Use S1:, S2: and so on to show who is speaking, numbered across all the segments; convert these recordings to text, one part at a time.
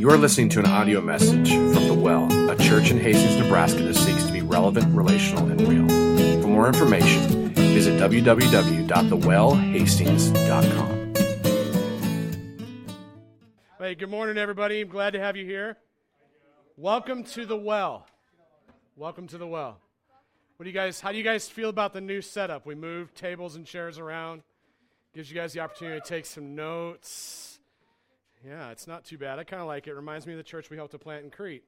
S1: You are listening to an audio message from The Well, a church in Hastings, Nebraska that seeks to be relevant, relational, and real. For more information, visit www.thewellhastings.com.
S2: Hey, good morning, everybody. I'm glad to have you here. Welcome to The Well. Welcome to The Well. What do you guys, how do you guys feel about the new setup? We moved tables and chairs around. Gives you guys the opportunity to take some notes yeah, it's not too bad. I kind of like it. it. Reminds me of the church we helped to plant in Crete.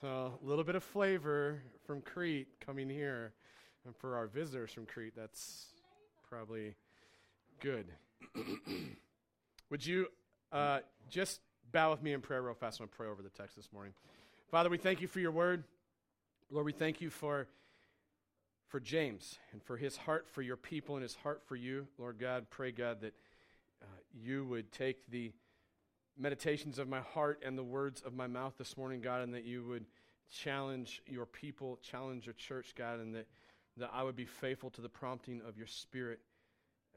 S2: So a little bit of flavor from Crete coming here. And for our visitors from Crete, that's probably good. Would you uh, just bow with me in prayer real fast? I'm going to pray over the text this morning. Father, we thank you for your word. Lord, we thank you for, for James and for his heart for your people and his heart for you. Lord God, pray, God, that uh, you would take the meditations of my heart and the words of my mouth this morning, God, and that you would challenge your people, challenge your church, God, and that, that I would be faithful to the prompting of your Spirit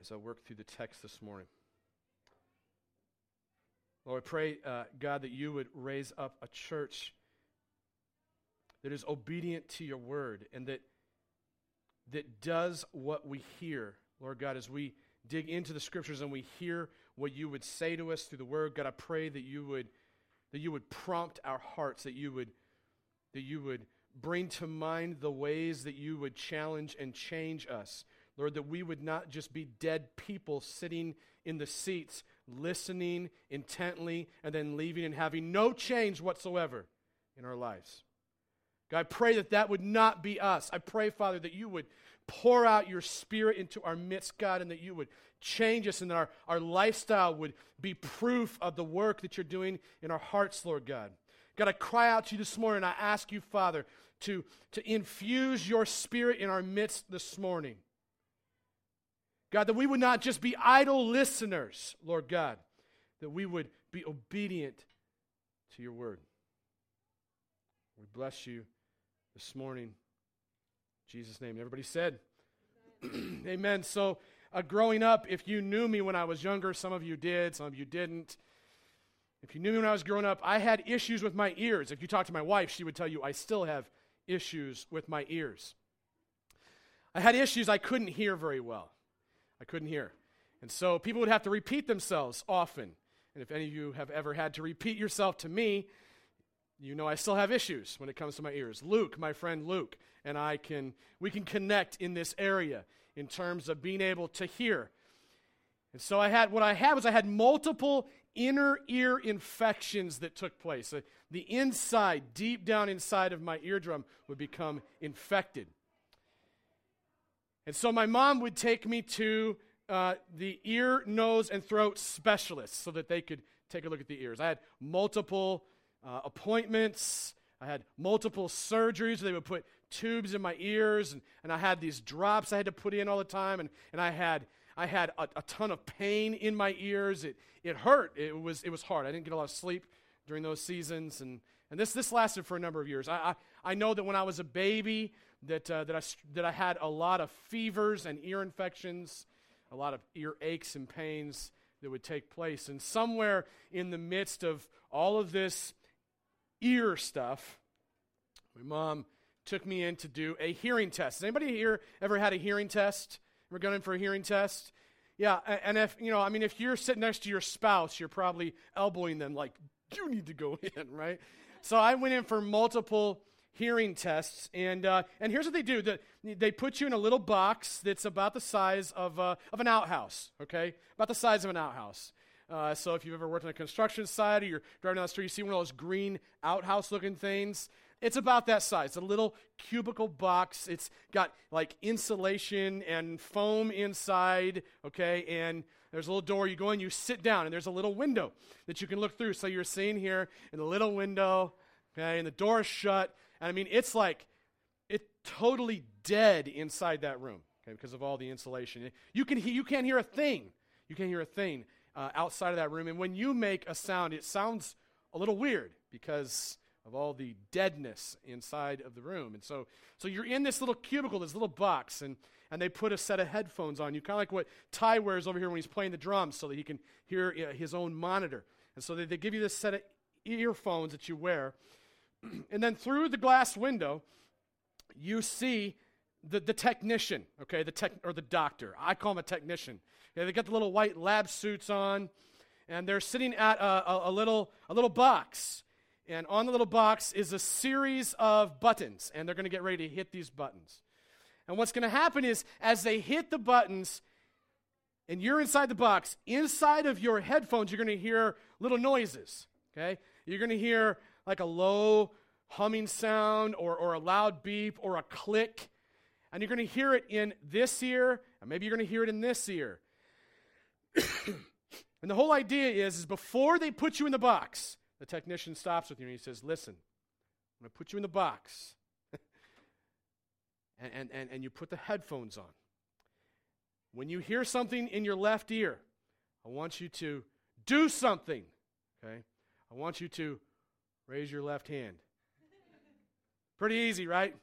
S2: as I work through the text this morning. Lord, I pray, uh, God, that you would raise up a church that is obedient to your word and that, that does what we hear, Lord God, as we dig into the scriptures and we hear what you would say to us through the word. God, I pray that you would that you would prompt our hearts, that you would that you would bring to mind the ways that you would challenge and change us. Lord, that we would not just be dead people sitting in the seats, listening intently, and then leaving and having no change whatsoever in our lives. God, I pray that that would not be us. I pray, Father, that you would pour out your spirit into our midst, God, and that you would change us and that our, our lifestyle would be proof of the work that you're doing in our hearts, Lord God. God, I cry out to you this morning. I ask you, Father, to, to infuse your spirit in our midst this morning. God, that we would not just be idle listeners, Lord God, that we would be obedient to your word. We bless you this morning. Jesus' name. Everybody said, Amen. Amen. So, uh, growing up, if you knew me when I was younger, some of you did, some of you didn't. If you knew me when I was growing up, I had issues with my ears. If you talk to my wife, she would tell you I still have issues with my ears. I had issues I couldn't hear very well. I couldn't hear. And so people would have to repeat themselves often. And if any of you have ever had to repeat yourself to me, you know I still have issues when it comes to my ears. Luke, my friend Luke, and I can we can connect in this area in terms of being able to hear. And so I had what I had was I had multiple inner ear infections that took place. Uh, the inside, deep down inside of my eardrum, would become infected. And so my mom would take me to uh, the ear, nose, and throat specialists so that they could take a look at the ears. I had multiple uh, appointments. I had multiple surgeries. They would put tubes in my ears, and, and I had these drops I had to put in all the time, and, and I had, I had a, a ton of pain in my ears. It, it hurt. It was, it was hard. I didn't get a lot of sleep during those seasons, and, and this, this lasted for a number of years. I, I, I know that when I was a baby, that, uh, that, I, that I had a lot of fevers and ear infections, a lot of ear aches and pains that would take place. And somewhere in the midst of all of this ear stuff, my mom took me in to do a hearing test. Has anybody here ever had a hearing test? Ever gone in for a hearing test? Yeah, and if, you know, I mean, if you're sitting next to your spouse, you're probably elbowing them like, you need to go in, right? So I went in for multiple hearing tests, and, uh, and here's what they do. The, they put you in a little box that's about the size of, uh, of an outhouse, okay? About the size of an outhouse. Uh, so if you've ever worked on a construction site or you're driving down the street, you see one of those green outhouse looking things. It's about that size. It's a little cubicle box. It's got like insulation and foam inside, okay? And there's a little door. You go in, you sit down, and there's a little window that you can look through. So you're seeing here in the little window, okay? And the door is shut. And I mean, it's like, it's totally dead inside that room, okay, because of all the insulation. You, can, you can't hear a thing. You can't hear a thing uh, outside of that room. And when you make a sound, it sounds a little weird because of all the deadness inside of the room. And so, so you're in this little cubicle, this little box, and, and they put a set of headphones on you, kind of like what Ty wears over here when he's playing the drums so that he can hear uh, his own monitor. And so they, they give you this set of earphones that you wear. and then through the glass window, you see the, the technician, okay, the tech, or the doctor. I call him a technician. They got the little white lab suits on, and they're sitting at a, a, a, little, a little box. And on the little box is a series of buttons, and they're going to get ready to hit these buttons. And what's going to happen is, as they hit the buttons, and you're inside the box, inside of your headphones, you're going to hear little noises, okay? You're going to hear like a low humming sound or, or a loud beep or a click. And you're going to hear it in this ear, and maybe you're going to hear it in this ear. and the whole idea is, is before they put you in the box, the technician stops with you and he says, Listen, I'm going to put you in the box. and, and, and, and you put the headphones on. When you hear something in your left ear, I want you to do something. Okay? I want you to raise your left hand. Pretty easy, right?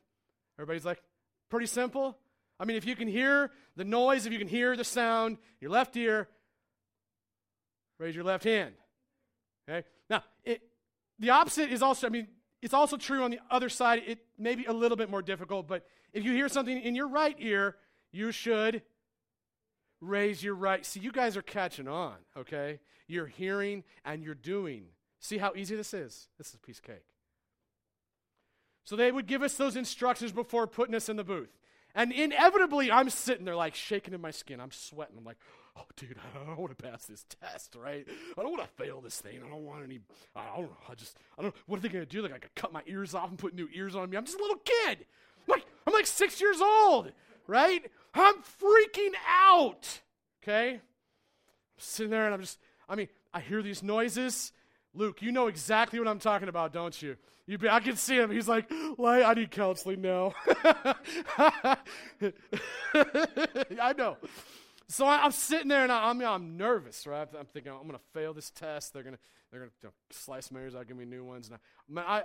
S2: Everybody's like, pretty simple. I mean, if you can hear the noise, if you can hear the sound, your left ear, raise your left hand. Okay? Now, it, the opposite is also, I mean, it's also true on the other side. It may be a little bit more difficult, but if you hear something in your right ear, you should raise your right. See, you guys are catching on, okay? You're hearing and you're doing. See how easy this is? This is a piece of cake. So they would give us those instructions before putting us in the booth. And inevitably, I'm sitting there like shaking in my skin. I'm sweating. I'm like, oh, dude, I don't want to pass this test, right? I don't want to fail this thing. I don't want any, I don't know. I just, I don't know. What are they going to do? Like, I could cut my ears off and put new ears on me. I'm just a little kid. I'm like, I'm like six years old, right? I'm freaking out, okay? I'm sitting there and I'm just, I mean, I hear these noises. Luke, you know exactly what I'm talking about, don't you? You, be, I can see him. He's like, "Why? I need counseling now." I know. So I, am sitting there and I, am I'm, I'm nervous, right? I'm thinking I'm going to fail this test. They're going to they're to you know, slice my ears out, give me new ones. And I, I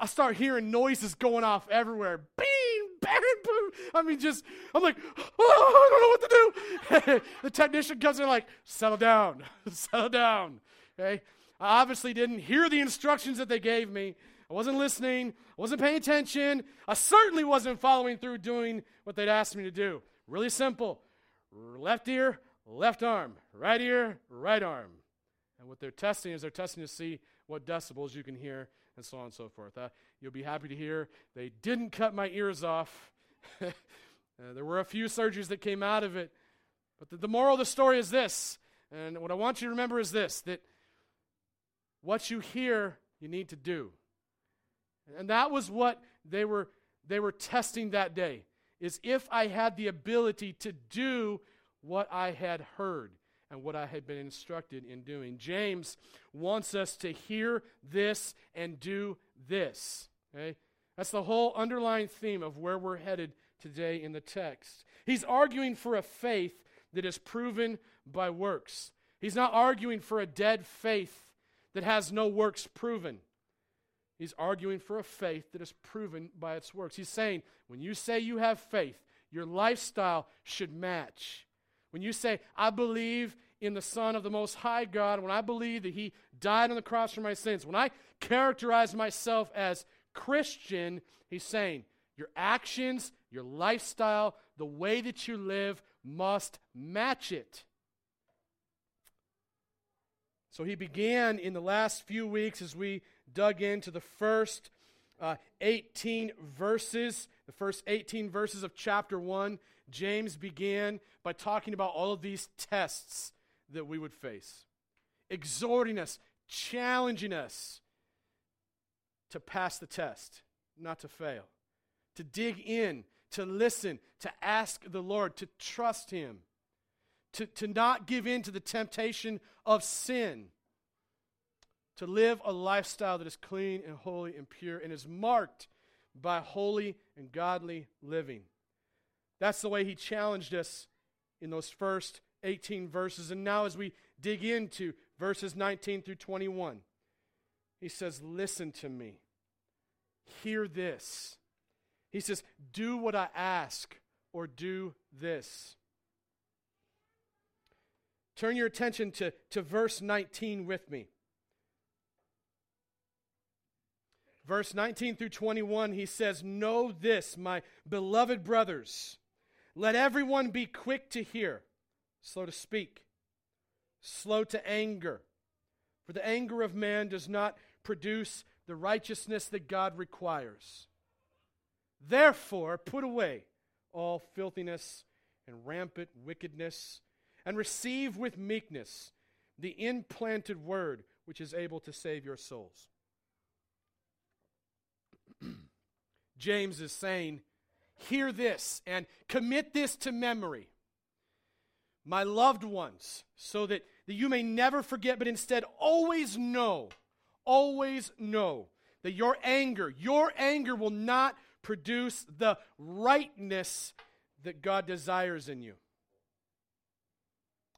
S2: I start hearing noises going off everywhere. Bing, bang, boom. I mean, just I'm like, oh, I don't know what to do. the technician comes in like, settle down, settle down. Okay, I obviously didn't hear the instructions that they gave me. I wasn't listening. I wasn't paying attention. I certainly wasn't following through doing what they'd asked me to do. Really simple left ear, left arm, right ear, right arm. And what they're testing is they're testing to see what decibels you can hear and so on and so forth. Uh, you'll be happy to hear they didn't cut my ears off. uh, there were a few surgeries that came out of it. But the, the moral of the story is this, and what I want you to remember is this that what you hear, you need to do. And that was what they were, they were testing that day, is if I had the ability to do what I had heard and what I had been instructed in doing. James wants us to hear this and do this. Okay? That's the whole underlying theme of where we're headed today in the text. He's arguing for a faith that is proven by works. He's not arguing for a dead faith that has no works proven. He's arguing for a faith that is proven by its works. He's saying, when you say you have faith, your lifestyle should match. When you say, I believe in the Son of the Most High God, when I believe that He died on the cross for my sins, when I characterize myself as Christian, He's saying, your actions, your lifestyle, the way that you live must match it. So he began in the last few weeks as we dug into the first uh, 18 verses, the first 18 verses of chapter 1. James began by talking about all of these tests that we would face, exhorting us, challenging us to pass the test, not to fail, to dig in, to listen, to ask the Lord, to trust Him. To, to not give in to the temptation of sin, to live a lifestyle that is clean and holy and pure and is marked by holy and godly living. That's the way he challenged us in those first 18 verses. And now, as we dig into verses 19 through 21, he says, Listen to me. Hear this. He says, Do what I ask, or do this. Turn your attention to, to verse 19 with me. Verse 19 through 21, he says, Know this, my beloved brothers. Let everyone be quick to hear, slow to speak, slow to anger. For the anger of man does not produce the righteousness that God requires. Therefore, put away all filthiness and rampant wickedness, and receive with meekness the implanted word which is able to save your souls. James is saying, Hear this and commit this to memory, my loved ones, so that, that you may never forget, but instead always know, always know that your anger, your anger will not produce the rightness that God desires in you.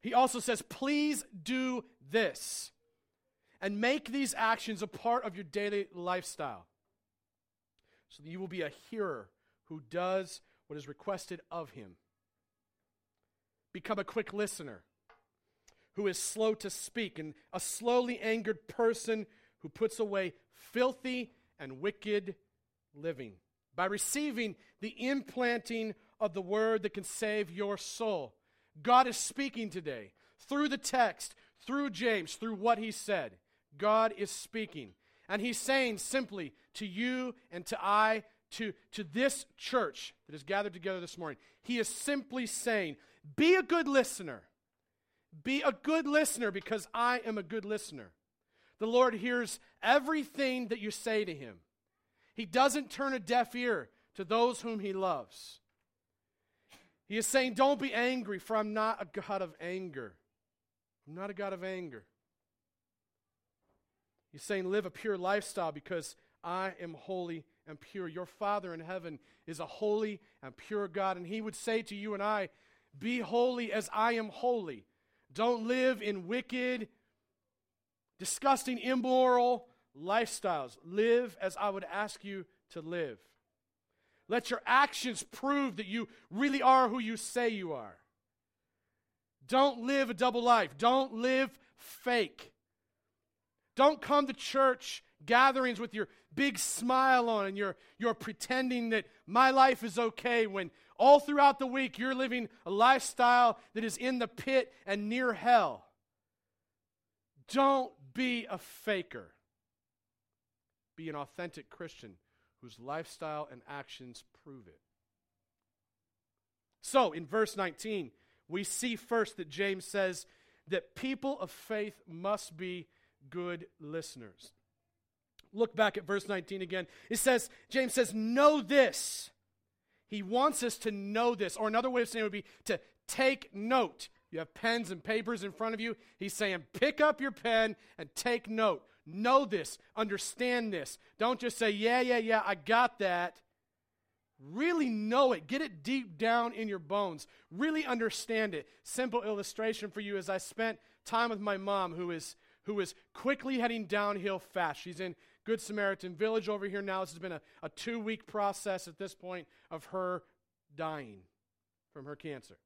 S2: He also says, Please do this and make these actions a part of your daily lifestyle so that you will be a hearer who does what is requested of him. Become a quick listener who is slow to speak and a slowly angered person who puts away filthy and wicked living by receiving the implanting of the word that can save your soul. God is speaking today through the text, through James, through what he said. God is speaking. And he's saying simply to you and to I, to, to this church that is gathered together this morning, he is simply saying, Be a good listener. Be a good listener because I am a good listener. The Lord hears everything that you say to him. He doesn't turn a deaf ear to those whom he loves. He is saying, Don't be angry, for I'm not a God of anger. I'm not a God of anger. He's saying, Live a pure lifestyle because I am holy and pure. Your Father in heaven is a holy and pure God. And He would say to you and I, Be holy as I am holy. Don't live in wicked, disgusting, immoral lifestyles. Live as I would ask you to live. Let your actions prove that you really are who you say you are. Don't live a double life. Don't live fake. Don't come to church gatherings with your big smile on and you're, you're pretending that my life is okay when all throughout the week you're living a lifestyle that is in the pit and near hell. Don't be a faker. Be an authentic Christian whose lifestyle and actions prove it. So, in verse 19, we see first that James says that people of faith must be good listeners. Look back at verse 19 again. It says, James says, Know this. He wants us to know this. Or another way of saying it would be to take note. You have pens and papers in front of you. He's saying, Pick up your pen and take note. Know this. Understand this. Don't just say, Yeah, yeah, yeah, I got that. Really know it. Get it deep down in your bones. Really understand it. Simple illustration for you is I spent time with my mom, who is who is quickly heading downhill fast. She's in Good Samaritan Village over here now. This has been a, a two week process at this point of her dying from her cancer.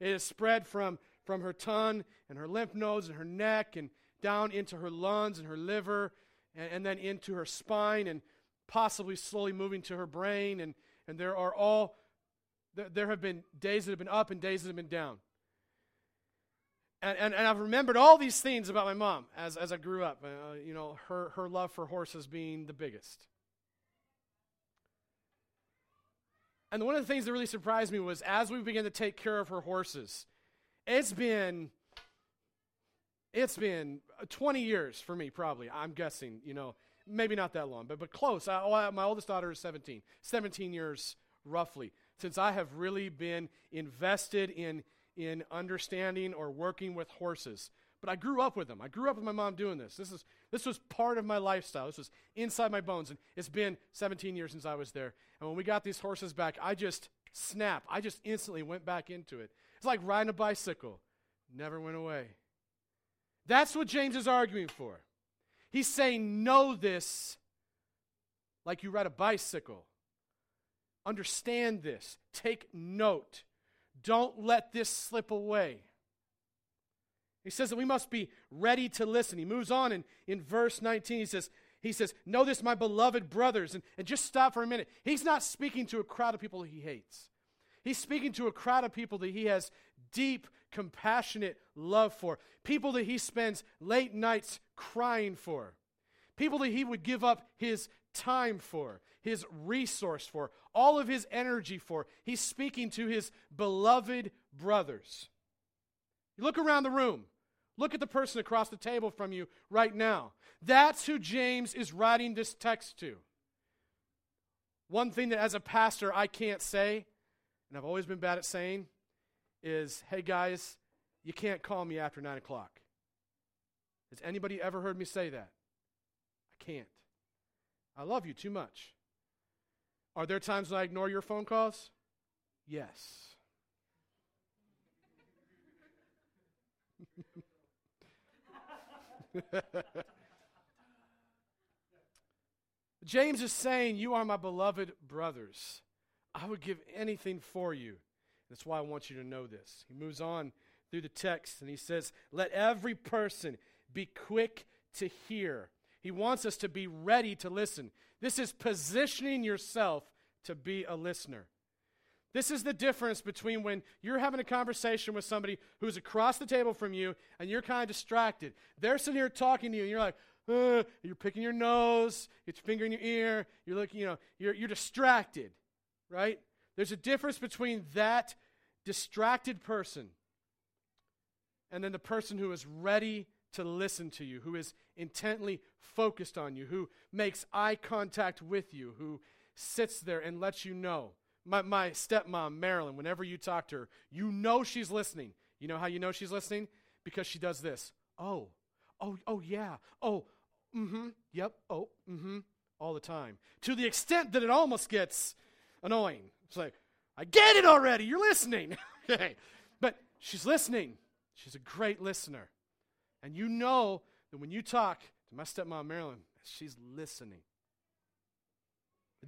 S2: It has spread from, from her tongue and her lymph nodes and her neck and down into her lungs and her liver and, and then into her spine and possibly slowly moving to her brain. And, and there are all, there, there have been days that have been up and days that have been down. And, and, and I've remembered all these things about my mom as, as I grew up. Uh, you know, her, her love for horses being the biggest. And one of the things that really surprised me was as we began to take care of her horses, it's been it's been 20 years for me probably i'm guessing you know maybe not that long but, but close I, my oldest daughter is 17 17 years roughly since i have really been invested in in understanding or working with horses. But I grew up with them. I grew up with my mom doing this. This, is, this was part of my lifestyle. This was inside my bones. And it's been 17 years since I was there. And when we got these horses back, I just snapped. I just instantly went back into it. It's like riding a bicycle, never went away. That's what James is arguing for. He's saying, Know this like you ride a bicycle. Understand this. Take note. Don't let this slip away. He says that we must be ready to listen. He moves on in, in verse 19. He says, he says, Know this, my beloved brothers. And, and just stop for a minute. He's not speaking to a crowd of people he hates. He's speaking to a crowd of people that he has deep, compassionate love for. People that he spends late nights crying for. People that he would give up his time for, his resource for, all of his energy for. He's speaking to his beloved brothers. You look around the room. Look at the person across the table from you right now. That's who James is writing this text to. One thing that as a pastor I can't say, and I've always been bad at saying, is hey guys, you can't call me after 9 o'clock. Has anybody ever heard me say that? I can't. I love you too much. Are there times when I ignore your phone calls? Yes. James is saying, You are my beloved brothers. I would give anything for you. That's why I want you to know this. He moves on through the text and he says, Let every person be quick to hear. He wants us to be ready to listen. This is positioning yourself to be a listener. This is the difference between when you're having a conversation with somebody who's across the table from you and you're kind of distracted. They're sitting here talking to you and you're like, uh, you're picking your nose, it's your finger in your ear, you're looking, you know, you're, you're distracted, right? There's a difference between that distracted person and then the person who is ready to listen to you, who is intently focused on you, who makes eye contact with you, who sits there and lets you know my, my stepmom, Marilyn, whenever you talk to her, you know she's listening. You know how you know she's listening? Because she does this. Oh, oh, oh, yeah. Oh, mm hmm. Yep. Oh, mm hmm. All the time. To the extent that it almost gets annoying. It's like, I get it already. You're listening. okay. But she's listening. She's a great listener. And you know that when you talk to my stepmom, Marilyn, she's listening.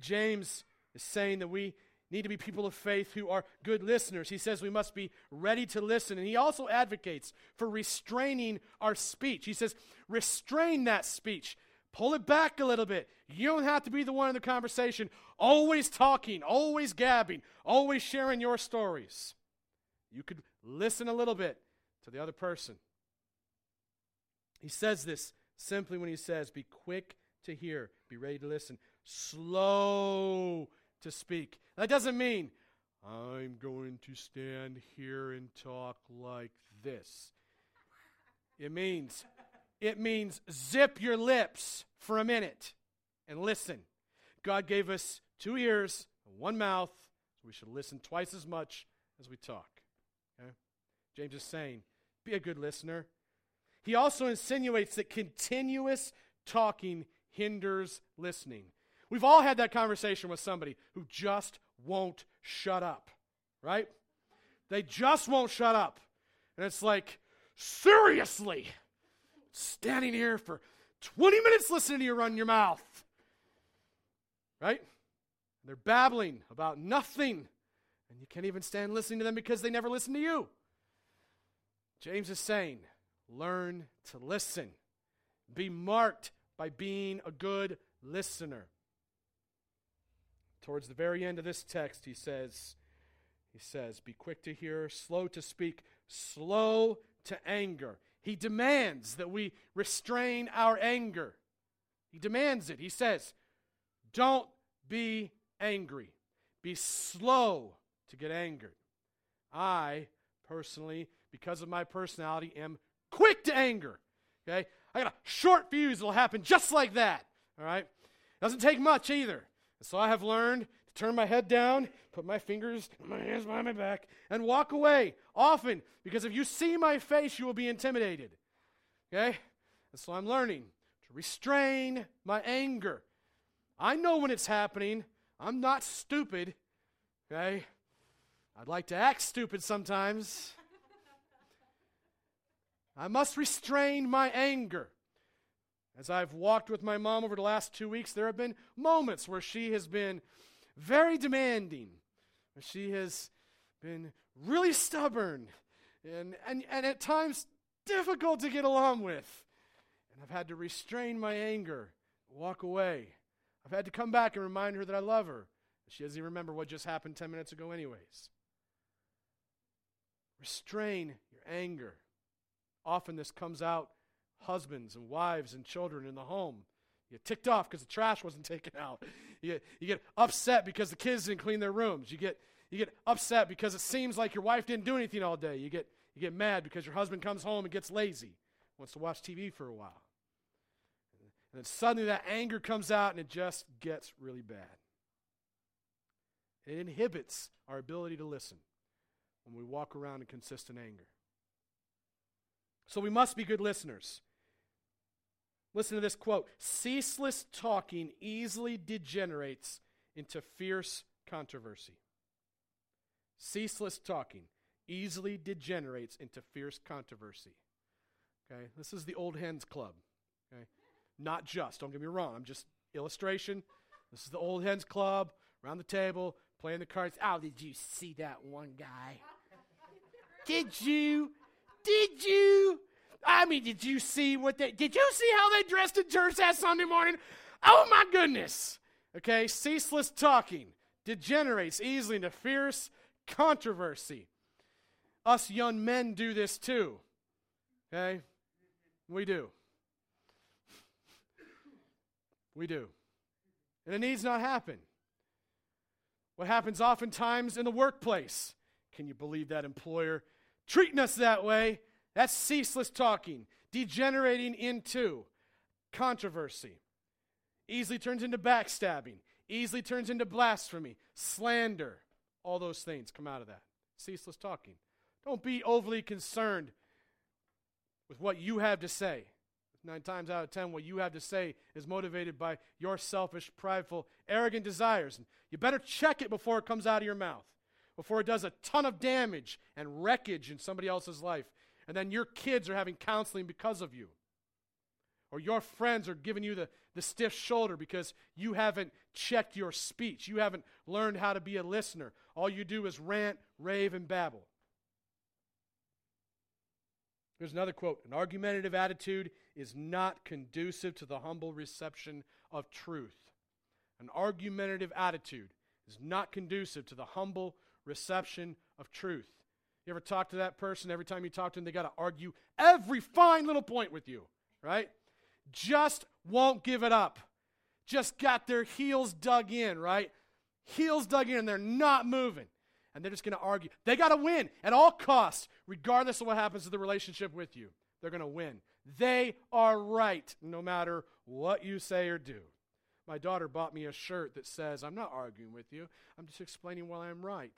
S2: James is saying that we need to be people of faith who are good listeners. He says we must be ready to listen. And he also advocates for restraining our speech. He says, restrain that speech. Pull it back a little bit. You don't have to be the one in the conversation, always talking, always gabbing, always sharing your stories. You could listen a little bit to the other person. He says this simply when he says, Be quick to hear, be ready to listen, slow to speak. That doesn't mean I'm going to stand here and talk like this. It means it means zip your lips for a minute and listen. God gave us two ears, and one mouth, so we should listen twice as much as we talk. Okay? James is saying, be a good listener. He also insinuates that continuous talking hinders listening. We've all had that conversation with somebody who just won't shut up, right? They just won't shut up. And it's like, seriously, standing here for 20 minutes listening to you run your mouth, right? They're babbling about nothing, and you can't even stand listening to them because they never listen to you. James is saying, learn to listen. Be marked by being a good listener. Towards the very end of this text, he says, he says, Be quick to hear, slow to speak, slow to anger. He demands that we restrain our anger. He demands it. He says, Don't be angry. Be slow to get angered. I, personally, because of my personality, am quick to anger. Okay? I got a short fuse that'll happen just like that. All right? Doesn't take much either. So I have learned to turn my head down, put my fingers, my hands behind my back, and walk away often because if you see my face, you will be intimidated. Okay? And so I'm learning to restrain my anger. I know when it's happening. I'm not stupid. Okay? I'd like to act stupid sometimes. I must restrain my anger. As I've walked with my mom over the last two weeks, there have been moments where she has been very demanding, she has been really stubborn, and, and, and at times difficult to get along with. And I've had to restrain my anger, walk away. I've had to come back and remind her that I love her. She doesn't even remember what just happened 10 minutes ago, anyways. Restrain your anger. Often this comes out husbands and wives and children in the home. You get ticked off because the trash wasn't taken out. You get, you get upset because the kids didn't clean their rooms. You get, you get upset because it seems like your wife didn't do anything all day. You get, you get mad because your husband comes home and gets lazy, wants to watch TV for a while. And then suddenly that anger comes out and it just gets really bad. It inhibits our ability to listen when we walk around in consistent anger. So we must be good listeners. Listen to this quote Ceaseless talking easily degenerates into fierce controversy. Ceaseless talking easily degenerates into fierce controversy. Okay, this is the old hens club. Okay, not just, don't get me wrong, I'm just illustration. This is the old hens club around the table playing the cards. Oh, did you see that one guy? Did you? Did you? I mean, did you see what they did you see how they dressed in church that Sunday morning? Oh my goodness. Okay, ceaseless talking degenerates easily into fierce controversy. Us young men do this too. Okay? We do. We do. And it needs not happen. What happens oftentimes in the workplace? Can you believe that employer treating us that way? That's ceaseless talking, degenerating into controversy. Easily turns into backstabbing, easily turns into blasphemy, slander. All those things come out of that. Ceaseless talking. Don't be overly concerned with what you have to say. Nine times out of ten, what you have to say is motivated by your selfish, prideful, arrogant desires. And you better check it before it comes out of your mouth, before it does a ton of damage and wreckage in somebody else's life. And then your kids are having counseling because of you. Or your friends are giving you the, the stiff shoulder because you haven't checked your speech. You haven't learned how to be a listener. All you do is rant, rave, and babble. Here's another quote An argumentative attitude is not conducive to the humble reception of truth. An argumentative attitude is not conducive to the humble reception of truth. You ever talk to that person? Every time you talk to them, they got to argue every fine little point with you, right? Just won't give it up. Just got their heels dug in, right? Heels dug in, and they're not moving. And they're just going to argue. They got to win at all costs, regardless of what happens to the relationship with you. They're going to win. They are right no matter what you say or do. My daughter bought me a shirt that says, I'm not arguing with you, I'm just explaining why I'm right.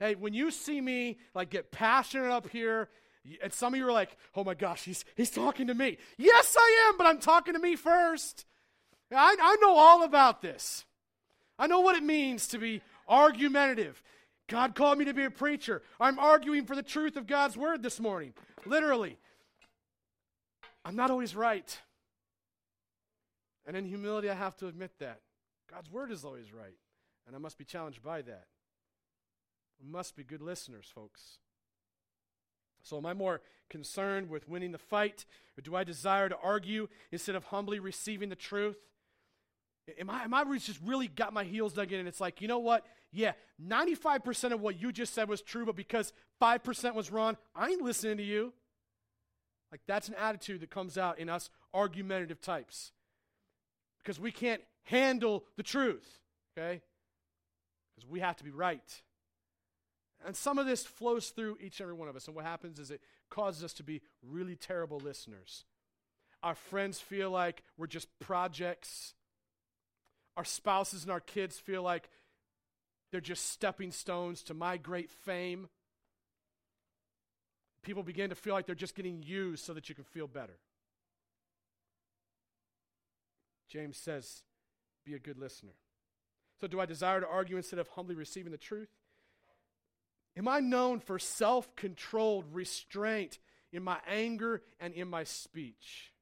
S2: Hey, when you see me like get passionate up here, and some of you are like, oh my gosh, he's, he's talking to me. Yes, I am, but I'm talking to me first. I, I know all about this. I know what it means to be argumentative. God called me to be a preacher. I'm arguing for the truth of God's word this morning. Literally. I'm not always right. And in humility, I have to admit that. God's word is always right. And I must be challenged by that. We must be good listeners, folks. So, am I more concerned with winning the fight, or do I desire to argue instead of humbly receiving the truth? Am I, am I just really got my heels dug in and it's like, you know what? Yeah, 95% of what you just said was true, but because 5% was wrong, I ain't listening to you. Like, that's an attitude that comes out in us argumentative types. Because we can't handle the truth, okay? Because we have to be right. And some of this flows through each and every one of us. And what happens is it causes us to be really terrible listeners. Our friends feel like we're just projects. Our spouses and our kids feel like they're just stepping stones to my great fame. People begin to feel like they're just getting used so that you can feel better. James says, be a good listener. So, do I desire to argue instead of humbly receiving the truth? Am I known for self controlled restraint in my anger and in my speech?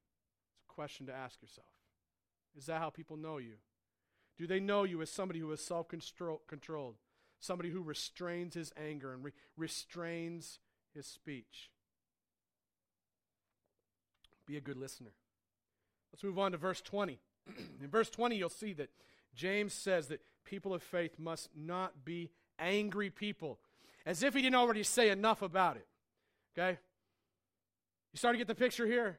S2: It's a question to ask yourself. Is that how people know you? Do they know you as somebody who is self controlled? Somebody who restrains his anger and re- restrains his speech? Be a good listener. Let's move on to verse 20. In verse 20, you'll see that James says that people of faith must not be angry people, as if he didn't already say enough about it. Okay? You start to get the picture here?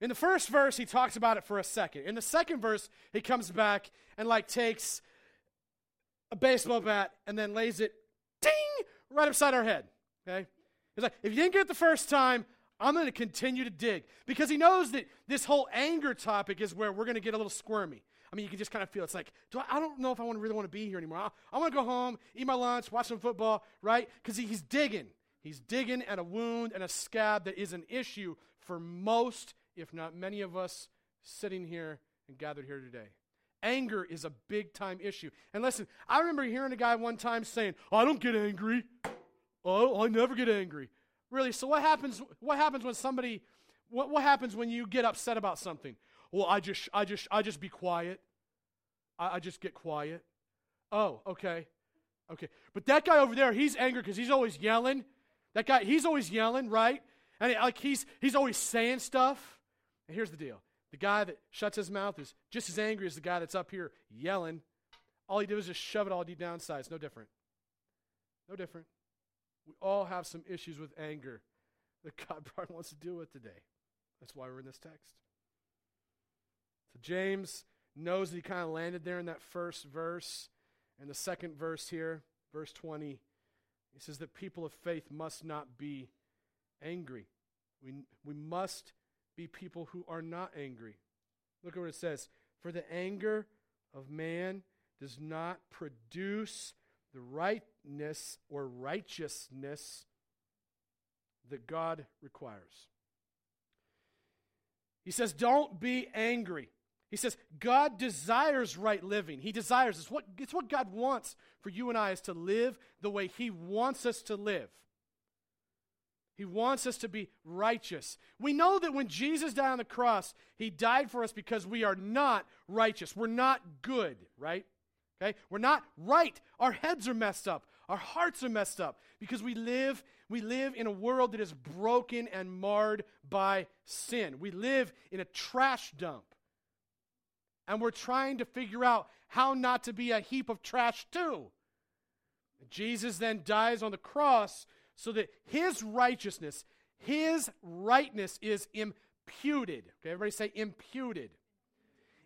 S2: In the first verse, he talks about it for a second. In the second verse, he comes back and like takes a baseball bat and then lays it ding right upside our head. Okay? He's like, if you didn't get it the first time, I'm going to continue to dig. Because he knows that this whole anger topic is where we're going to get a little squirmy. I mean, you can just kind of feel it's like, do I, I don't know if I want to really want to be here anymore. I, want to go home, eat my lunch, watch some football, right? Because he, he's digging. He's digging at a wound and a scab that is an issue for most, if not many of us sitting here and gathered here today. Anger is a big time issue. And listen, I remember hearing a guy one time saying, I don't get angry. Oh, I never get angry. Really? So what happens what happens when somebody what, what happens when you get upset about something? Well, I just I just I just be quiet. I, I just get quiet. Oh, okay. Okay. But that guy over there, he's angry because he's always yelling. That guy, he's always yelling, right? And it, like he's he's always saying stuff. And here's the deal. The guy that shuts his mouth is just as angry as the guy that's up here yelling. All he did was just shove it all deep down inside. It's no different. No different. We all have some issues with anger that God probably wants to deal with today. That's why we're in this text. So James knows that he kind of landed there in that first verse. And the second verse here, verse 20, he says that people of faith must not be angry. We, we must be people who are not angry. Look at what it says. For the anger of man does not produce the rightness or righteousness that God requires. He says, Don't be angry. He says, God desires right living. He desires it's what, it's what God wants for you and I is to live the way He wants us to live. He wants us to be righteous. We know that when Jesus died on the cross, He died for us because we are not righteous. We're not good, right? Okay? We're not right. Our heads are messed up. Our hearts are messed up because we live we live in a world that is broken and marred by sin. We live in a trash dump. And we're trying to figure out how not to be a heap of trash too. Jesus then dies on the cross so that his righteousness, his rightness is imputed. Okay, everybody say imputed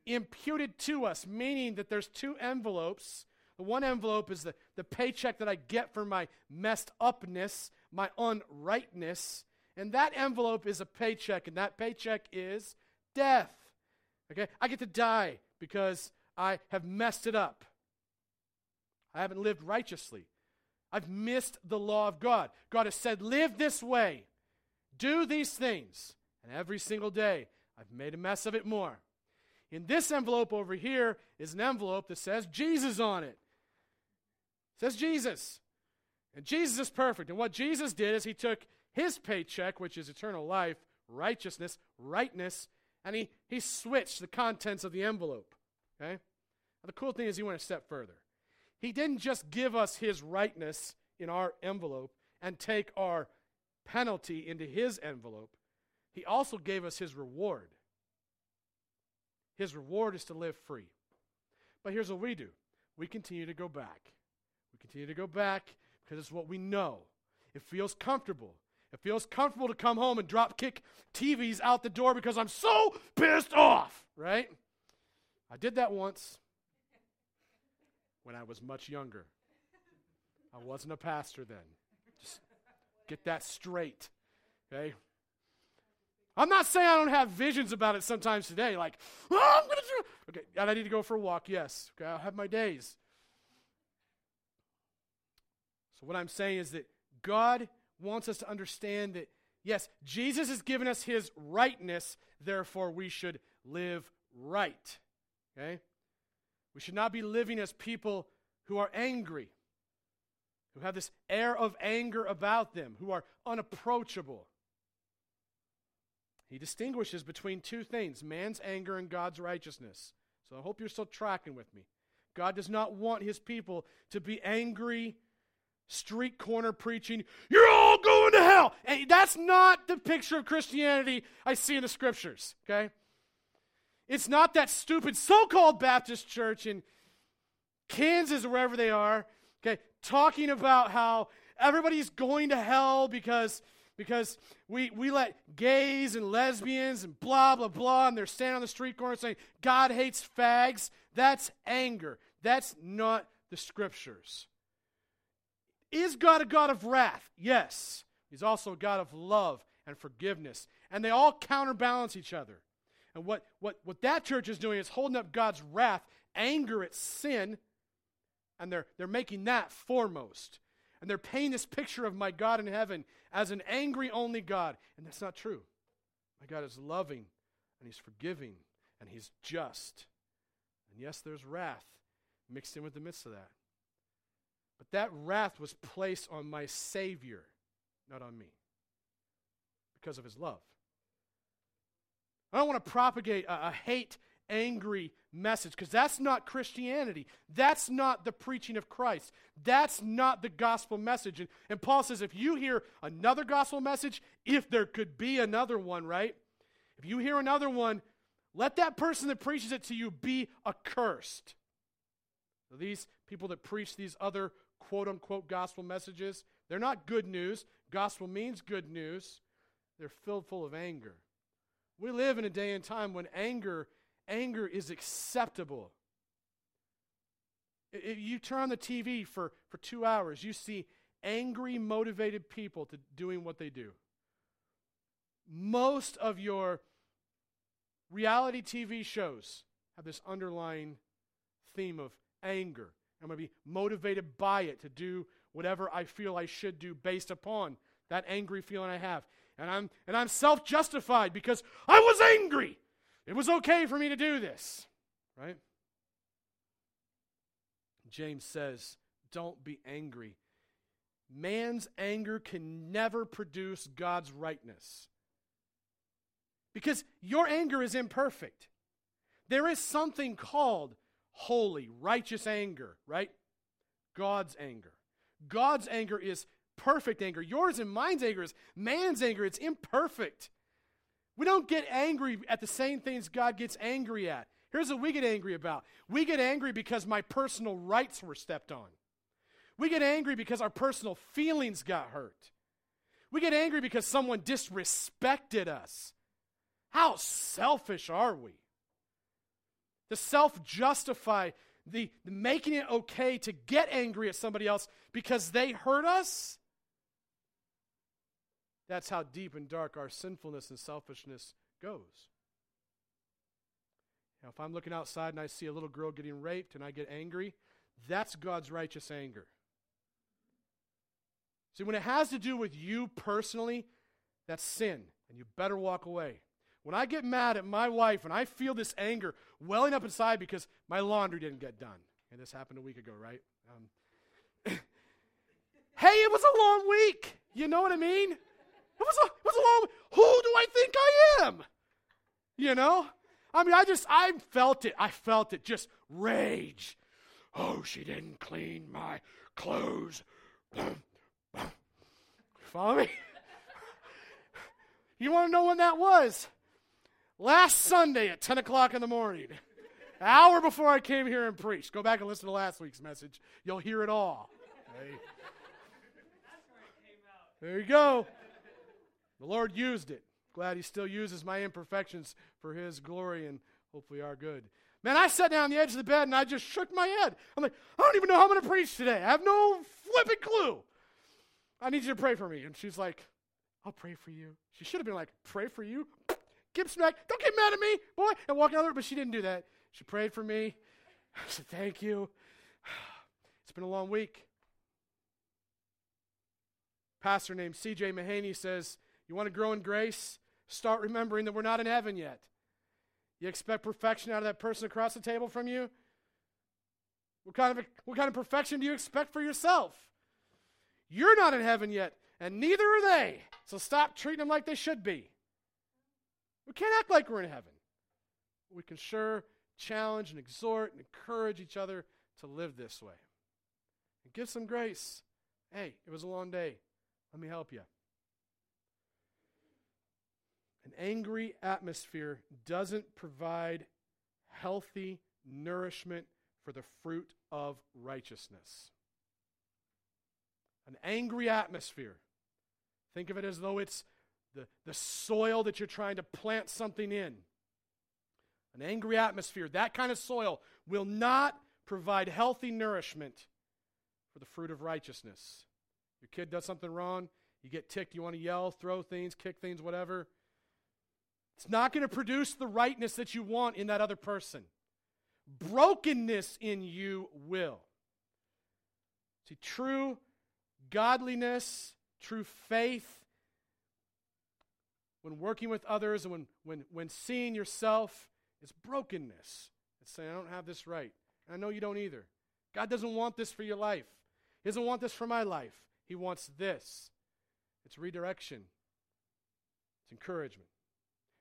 S2: imputed to us, meaning that there's two envelopes. The one envelope is the, the paycheck that I get for my messed upness, my unrightness. And that envelope is a paycheck, and that paycheck is death. Okay? I get to die because I have messed it up. I haven't lived righteously. I've missed the law of God. God has said, live this way, do these things. And every single day, I've made a mess of it more. In this envelope over here is an envelope that says Jesus on it. it says Jesus. And Jesus is perfect. And what Jesus did is he took his paycheck, which is eternal life, righteousness, rightness, and he, he switched the contents of the envelope. Okay? Now, the cool thing is he went a step further. He didn't just give us his rightness in our envelope and take our penalty into his envelope, he also gave us his reward. His reward is to live free. But here's what we do we continue to go back. We continue to go back because it's what we know. It feels comfortable. It feels comfortable to come home and drop kick TVs out the door because I'm so pissed off, right? I did that once when I was much younger. I wasn't a pastor then. Just get that straight, okay? I'm not saying I don't have visions about it sometimes today, like, oh, I'm going to do Okay, and I need to go for a walk, yes. Okay, I'll have my days. So, what I'm saying is that God wants us to understand that, yes, Jesus has given us his rightness, therefore we should live right. Okay? We should not be living as people who are angry, who have this air of anger about them, who are unapproachable. He distinguishes between two things man's anger and God's righteousness. So I hope you're still tracking with me. God does not want his people to be angry, street corner preaching, you're all going to hell. And that's not the picture of Christianity I see in the scriptures, okay? It's not that stupid so called Baptist church in Kansas or wherever they are, okay, talking about how everybody's going to hell because because we, we let gays and lesbians and blah, blah, blah, and they're standing on the street corner saying, God hates fags. That's anger. That's not the scriptures. Is God a God of wrath? Yes. He's also a God of love and forgiveness. And they all counterbalance each other. And what, what, what that church is doing is holding up God's wrath, anger at sin, and they're, they're making that foremost. And they're painting this picture of my God in heaven as an angry only God. And that's not true. My God is loving, and He's forgiving, and He's just. And yes, there's wrath mixed in with the midst of that. But that wrath was placed on my Savior, not on me, because of His love. I don't want to propagate a, a hate angry message because that's not Christianity. That's not the preaching of Christ. That's not the gospel message. And, and, Paul says if you hear another gospel message, if there could be another one, right? If you hear another one, let that person that preaches it to you be accursed. These people that preach these other quote unquote gospel messages, they're not good news. Gospel means good news. They're filled full of anger. We live in a day and time when anger anger is acceptable. If you turn on the TV for, for two hours, you see angry, motivated people to doing what they do. Most of your reality TV shows have this underlying theme of anger. I'm going to be motivated by it to do whatever I feel I should do based upon that angry feeling I have. And I'm, and I'm self justified because I was angry. It was okay for me to do this, right? James says, Don't be angry. Man's anger can never produce God's rightness. Because your anger is imperfect. There is something called holy, righteous anger, right? God's anger. God's anger is perfect anger. Yours and mine's anger is man's anger. It's imperfect. We don't get angry at the same things God gets angry at. Here's what we get angry about we get angry because my personal rights were stepped on. We get angry because our personal feelings got hurt. We get angry because someone disrespected us. How selfish are we? To self justify the, the, making it okay to get angry at somebody else because they hurt us? That's how deep and dark our sinfulness and selfishness goes. Now, if I'm looking outside and I see a little girl getting raped and I get angry, that's God's righteous anger. See, when it has to do with you personally, that's sin, and you better walk away. When I get mad at my wife and I feel this anger welling up inside because my laundry didn't get done, and this happened a week ago, right? Um, hey, it was a long week. You know what I mean? What's, what's wrong? Who do I think I am? You know? I mean, I just, I felt it. I felt it. Just rage. Oh, she didn't clean my clothes. Follow me? you want to know when that was? Last Sunday at 10 o'clock in the morning. Hour before I came here and preached. Go back and listen to last week's message. You'll hear it all. There you go. The Lord used it. Glad He still uses my imperfections for His glory and hopefully our good. Man, I sat down on the edge of the bed and I just shook my head. I'm like, I don't even know how I'm going to preach today. I have no flipping clue. I need you to pray for me. And she's like, I'll pray for you. She should have been like, pray for you? Gibbs back. Don't get mad at me, boy. And walk out there, but she didn't do that. She prayed for me. I said, thank you. It's been a long week. Pastor named C.J. Mahaney says, you want to grow in grace? Start remembering that we're not in heaven yet. You expect perfection out of that person across the table from you? What kind of, what kind of perfection do you expect for yourself? You're not in heaven yet, and neither are they. So stop treating them like they should be. We can't act like we're in heaven. We can sure challenge and exhort and encourage each other to live this way. And give some grace. Hey, it was a long day. Let me help you. An An angry atmosphere doesn't provide healthy nourishment for the fruit of righteousness. An angry atmosphere. Think of it as though it's the, the soil that you're trying to plant something in. An angry atmosphere, that kind of soil, will not provide healthy nourishment for the fruit of righteousness. Your kid does something wrong, you get ticked, you want to yell, throw things, kick things, whatever. It's not going to produce the rightness that you want in that other person. Brokenness in you will. See, true godliness, true faith, when working with others and when, when, when seeing yourself is brokenness. It's saying, I don't have this right. And I know you don't either. God doesn't want this for your life. He doesn't want this for my life. He wants this. It's redirection. It's encouragement.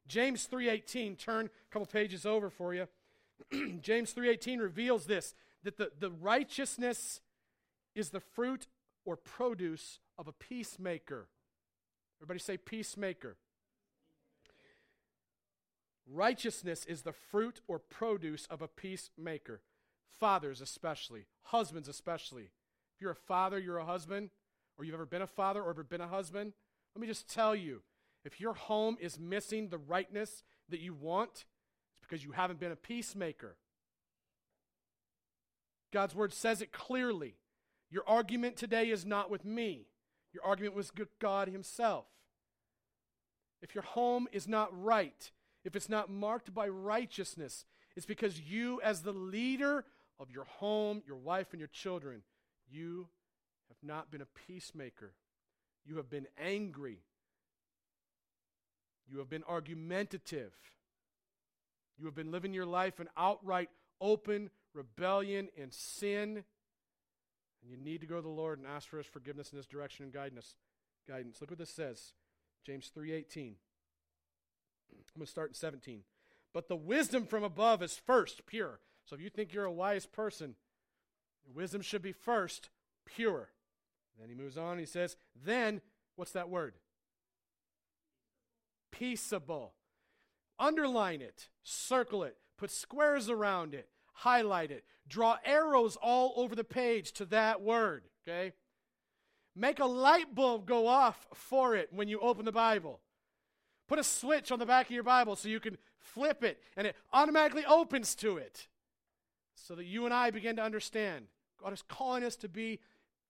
S2: James 3:18, turn a couple pages over for you. James 3:18 reveals this that the, the righteousness is the fruit or produce of a peacemaker. Everybody say peacemaker. Righteousness is the fruit or produce of a peacemaker. Fathers, especially, husbands, especially. If you're a father, you're a husband, or you've ever been a father or ever been a husband, let me just tell you if your home is missing the rightness that you want, it's because you haven't been a peacemaker. God's word says it clearly. Your argument today is not with me, your argument was with God Himself. If your home is not right, if it's not marked by righteousness, it's because you, as the leader of your home, your wife, and your children, you have not been a peacemaker. You have been angry. You have been argumentative. You have been living your life in outright open rebellion and sin. And you need to go to the Lord and ask for his forgiveness in his direction and guidance. Guidance. Look what this says. James 3:18. I'm going to start in 17. But the wisdom from above is first pure. So if you think you're a wise person, wisdom should be first pure. Then he moves on. He says, then, what's that word? Peaceable. Underline it, circle it, put squares around it, highlight it, draw arrows all over the page to that word, okay? Make a light bulb go off for it when you open the Bible. Put a switch on the back of your Bible so you can flip it and it automatically opens to it. So that you and I begin to understand God is calling us to be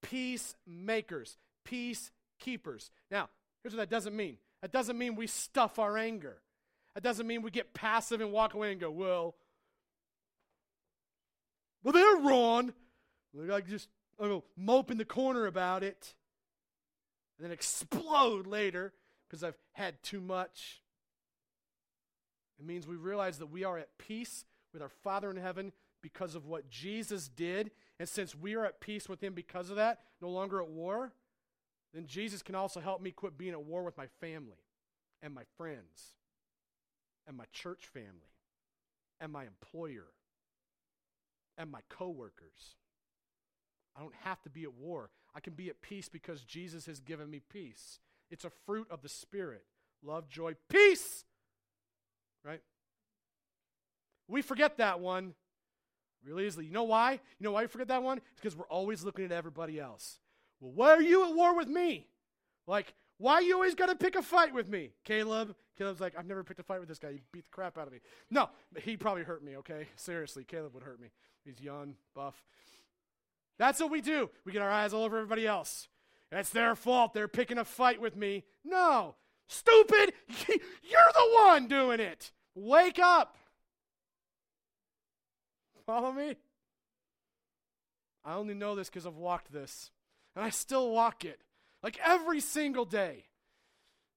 S2: peacemakers, peacekeepers. Now, here's what that doesn't mean that doesn't mean we stuff our anger. That doesn't mean we get passive and walk away and go, well, well, they're wrong. Like just I go mope in the corner about it, and then explode later because I've had too much. It means we realize that we are at peace with our Father in heaven because of what Jesus did. And since we are at peace with Him because of that, no longer at war, then Jesus can also help me quit being at war with my family and my friends and my church family and my employer and my coworkers. I don't have to be at war. I can be at peace because Jesus has given me peace. It's a fruit of the Spirit love, joy, peace. Right? We forget that one really easily. You know why? You know why we forget that one? It's because we're always looking at everybody else. Well, why are you at war with me? Like, why you always got to pick a fight with me? Caleb. Caleb's like, I've never picked a fight with this guy. He beat the crap out of me. No, he probably hurt me, okay? Seriously, Caleb would hurt me. He's young, buff. That's what we do. We get our eyes all over everybody else. It's their fault. They're picking a fight with me. No. Stupid. You're the one doing it. Wake up. Follow me? I only know this because I've walked this. And I still walk it. Like every single day.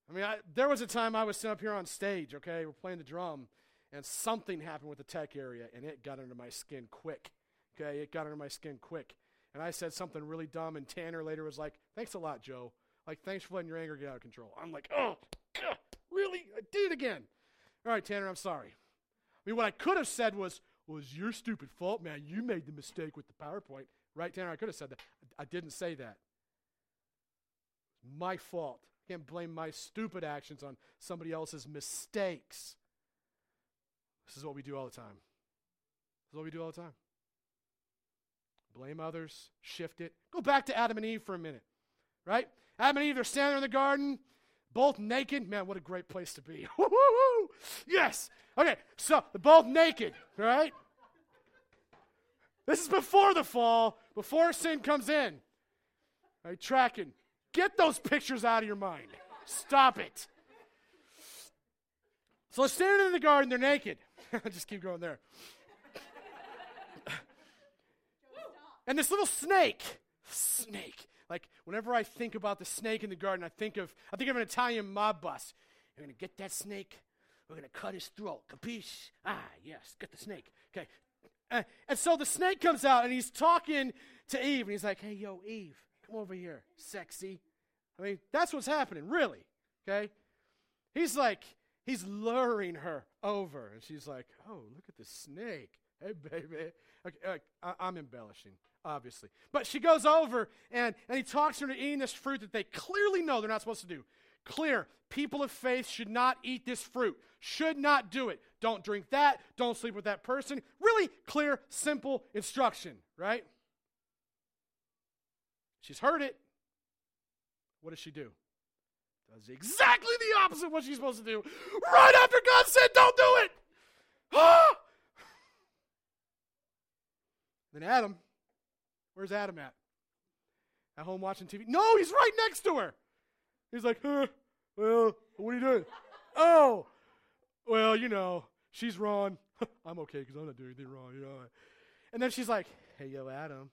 S2: I mean, I, there was a time I was sitting up here on stage, okay? We're playing the drum, and something happened with the tech area, and it got under my skin quick. Okay? It got under my skin quick and I said something really dumb, and Tanner later was like, Thanks a lot, Joe. Like, thanks for letting your anger get out of control. I'm like, Oh, God, really? I did it again. All right, Tanner, I'm sorry. I mean, what I could have said was, it's your stupid fault, man. You made the mistake with the PowerPoint. Right, Tanner? I could have said that. I didn't say that. My fault. I can't blame my stupid actions on somebody else's mistakes. This is what we do all the time. This is what we do all the time. Blame others, shift it. Go back to Adam and Eve for a minute, right? Adam and Eve, they're standing in the garden, both naked. Man, what a great place to be. yes. Okay, so they're both naked, right? This is before the fall, before sin comes in. Right, tracking. Get those pictures out of your mind. Stop it. So they're standing in the garden, they're naked. Just keep going there. And this little snake, snake. Like whenever I think about the snake in the garden, I think of I think of an Italian mob boss. You're gonna get that snake. We're gonna cut his throat. Capiche? Ah, yes. Get the snake. Okay. Uh, and so the snake comes out and he's talking to Eve, and he's like, "Hey, yo, Eve, come over here, sexy." I mean, that's what's happening, really. Okay. He's like, he's luring her over, and she's like, "Oh, look at the snake. Hey, baby." Okay, uh, I'm embellishing obviously. But she goes over and, and he talks her into eating this fruit that they clearly know they're not supposed to do. Clear. People of faith should not eat this fruit. Should not do it. Don't drink that. Don't sleep with that person. Really clear, simple instruction, right? She's heard it. What does she do? Does exactly the opposite of what she's supposed to do. Right after God said, don't do it. Ah! Then Adam Where's Adam at? At home watching TV? No, he's right next to her. He's like, huh, well, what are you doing? oh, well, you know, she's wrong. I'm okay because I'm not doing anything wrong, you know. And then she's like, hey, yo, Adam,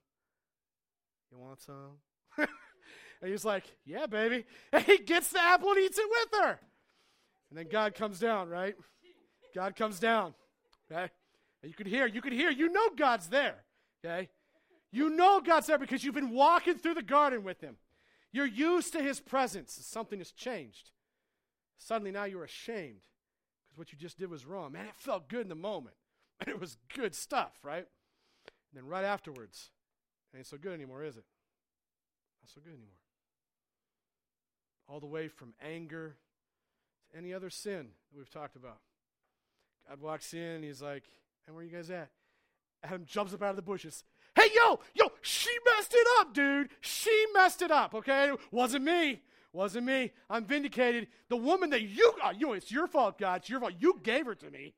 S2: you want some? and he's like, yeah, baby. And he gets the apple and eats it with her. And then God comes down, right? God comes down. Okay? And you can hear, you can hear, you know God's there. Okay? You know God's there because you've been walking through the garden with Him. You're used to His presence. Something has changed. Suddenly now you're ashamed because what you just did was wrong. Man, it felt good in the moment. And it was good stuff, right? And then right afterwards, it ain't so good anymore, is it? Not so good anymore. All the way from anger to any other sin that we've talked about. God walks in and he's like, and where are you guys at? Adam jumps up out of the bushes. Hey, yo, yo, she messed it up, dude. She messed it up, okay? Wasn't me. Wasn't me. I'm vindicated. The woman that you, uh, you, it's your fault, God. It's your fault. You gave her to me.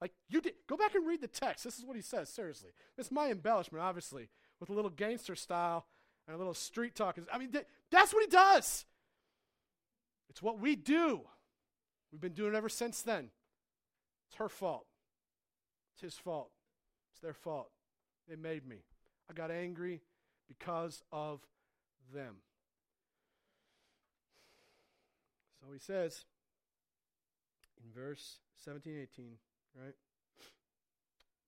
S2: Like, you did. Go back and read the text. This is what he says, seriously. It's my embellishment, obviously, with a little gangster style and a little street talk. I mean, th- that's what he does. It's what we do. We've been doing it ever since then. It's her fault. It's his fault. It's their fault. They made me. I got angry because of them. So he says in verse 17, 18, right?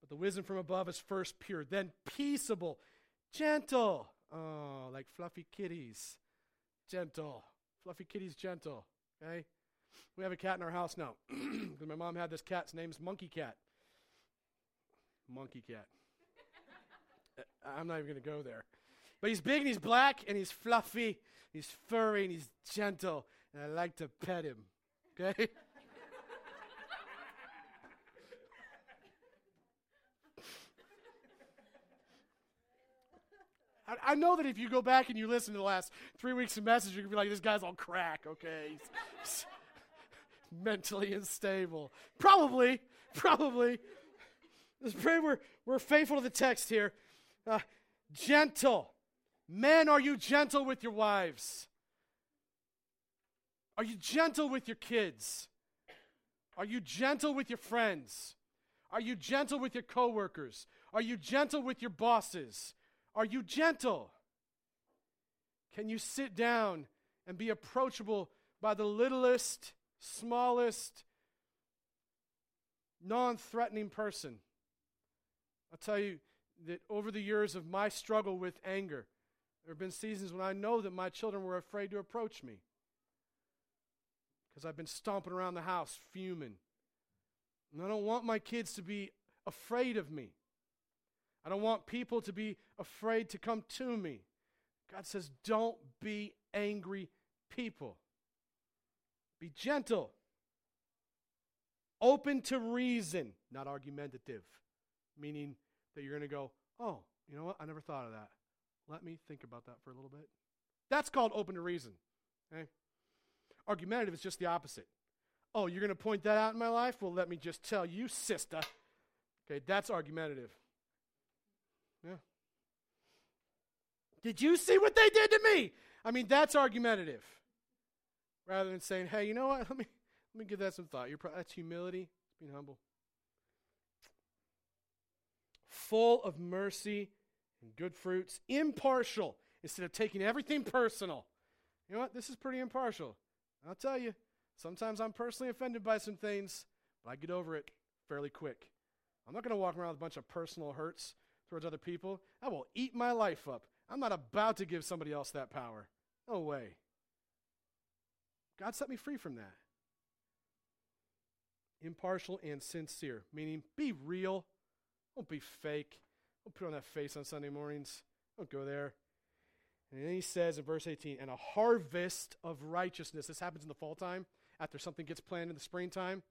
S2: But the wisdom from above is first pure, then peaceable, gentle. Oh, like fluffy kitties. Gentle. Fluffy kitties, gentle. Okay? We have a cat in our house now. Because my mom had this cat's name's Monkey Cat. Monkey Cat. Uh, I'm not even going to go there. But he's big and he's black and he's fluffy, he's furry and he's gentle, and I like to pet him. Okay? I, I know that if you go back and you listen to the last three weeks of message, you're going to be like, this guy's on crack, okay? He's mentally unstable. Probably, probably. Let's pray we're, we're faithful to the text here. Uh, gentle. Men, are you gentle with your wives? Are you gentle with your kids? Are you gentle with your friends? Are you gentle with your coworkers? Are you gentle with your bosses? Are you gentle? Can you sit down and be approachable by the littlest, smallest, non threatening person? I'll tell you, that over the years of my struggle with anger, there have been seasons when I know that my children were afraid to approach me because I've been stomping around the house fuming. And I don't want my kids to be afraid of me. I don't want people to be afraid to come to me. God says, don't be angry people. Be gentle. Open to reason, not argumentative, meaning that you're going to go, oh, you know what? I never thought of that. Let me think about that for a little bit. That's called open to reason. Okay? Argumentative is just the opposite. Oh, you're going to point that out in my life? Well, let me just tell you, sister. Okay, that's argumentative. Yeah. Did you see what they did to me? I mean, that's argumentative. Rather than saying, hey, you know what? Let me, let me give that some thought. You're pro- that's humility, being humble. Full of mercy and good fruits, impartial, instead of taking everything personal. You know what? This is pretty impartial. I'll tell you, sometimes I'm personally offended by some things, but I get over it fairly quick. I'm not going to walk around with a bunch of personal hurts towards other people. I will eat my life up. I'm not about to give somebody else that power. No way. God set me free from that. Impartial and sincere, meaning be real. Don't be fake. Don't put on that face on Sunday mornings. Don't go there. And then he says in verse 18, and a harvest of righteousness. This happens in the fall time after something gets planted in the springtime.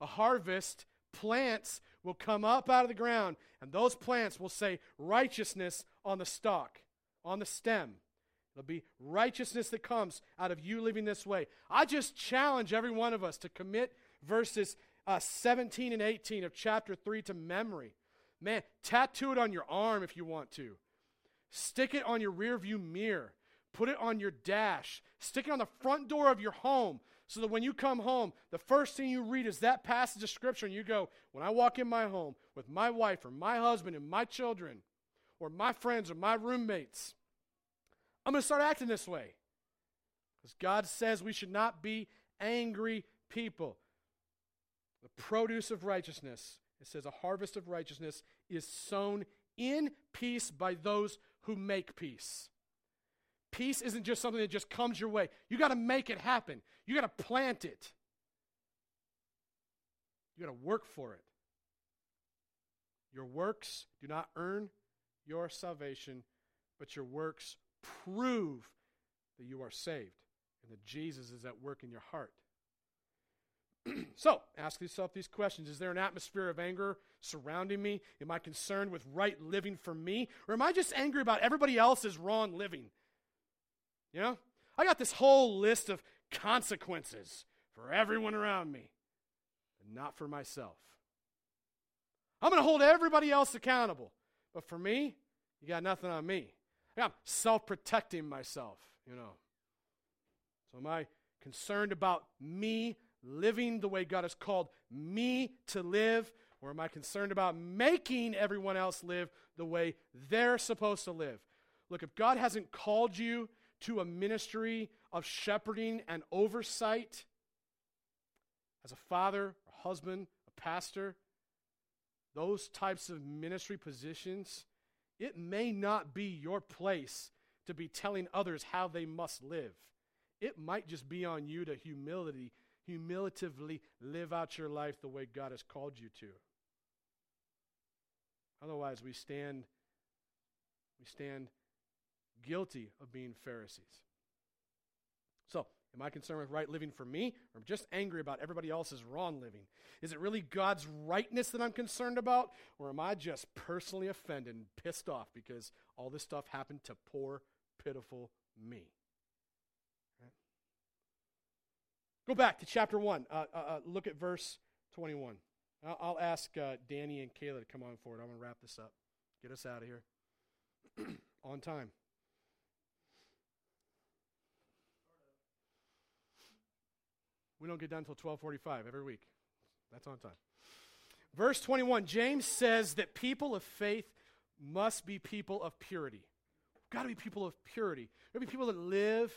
S2: A harvest, plants will come up out of the ground, and those plants will say righteousness on the stalk, on the stem. It'll be righteousness that comes out of you living this way. I just challenge every one of us to commit verses uh, 17 and 18 of chapter 3 to memory. Man, tattoo it on your arm if you want to. Stick it on your rearview mirror. Put it on your dash. Stick it on the front door of your home so that when you come home, the first thing you read is that passage of Scripture and you go, When I walk in my home with my wife or my husband and my children or my friends or my roommates, I'm going to start acting this way. Because God says we should not be angry people. The produce of righteousness, it says, a harvest of righteousness is sown in peace by those who make peace. Peace isn't just something that just comes your way. You got to make it happen. You got to plant it. You got to work for it. Your works do not earn your salvation, but your works prove that you are saved and that Jesus is at work in your heart. so, ask yourself these questions Is there an atmosphere of anger surrounding me? Am I concerned with right living for me? Or am I just angry about everybody else's wrong living? You know? I got this whole list of consequences for everyone around me, and not for myself. I'm going to hold everybody else accountable. But for me, you got nothing on me. I'm self protecting myself, you know. So am I concerned about me living the way God has called me to live? Or am I concerned about making everyone else live the way they're supposed to live? Look, if God hasn't called you to a ministry of shepherding and oversight as a father, a husband, a pastor, those types of ministry positions, it may not be your place to be telling others how they must live. It might just be on you to humility, humilitively live out your life the way God has called you to. Otherwise, we stand we stand guilty of being Pharisees. So, am I concerned with right living for me, or just angry about everybody else's wrong living? Is it really God's rightness that I'm concerned about, or am I just personally offended and pissed off because all this stuff happened to poor, pitiful me? Right? Go back to chapter 1. Uh, uh, uh, look at verse 21. I'll, ask uh, Danny and Kayla to come on forward. I'm going to wrap this up. Get us out of here on time. We don't get done until 1245 every week. That's on time. Verse 21, James says that people of faith must be people of purity. We've got to be people of purity. We've got to be people that live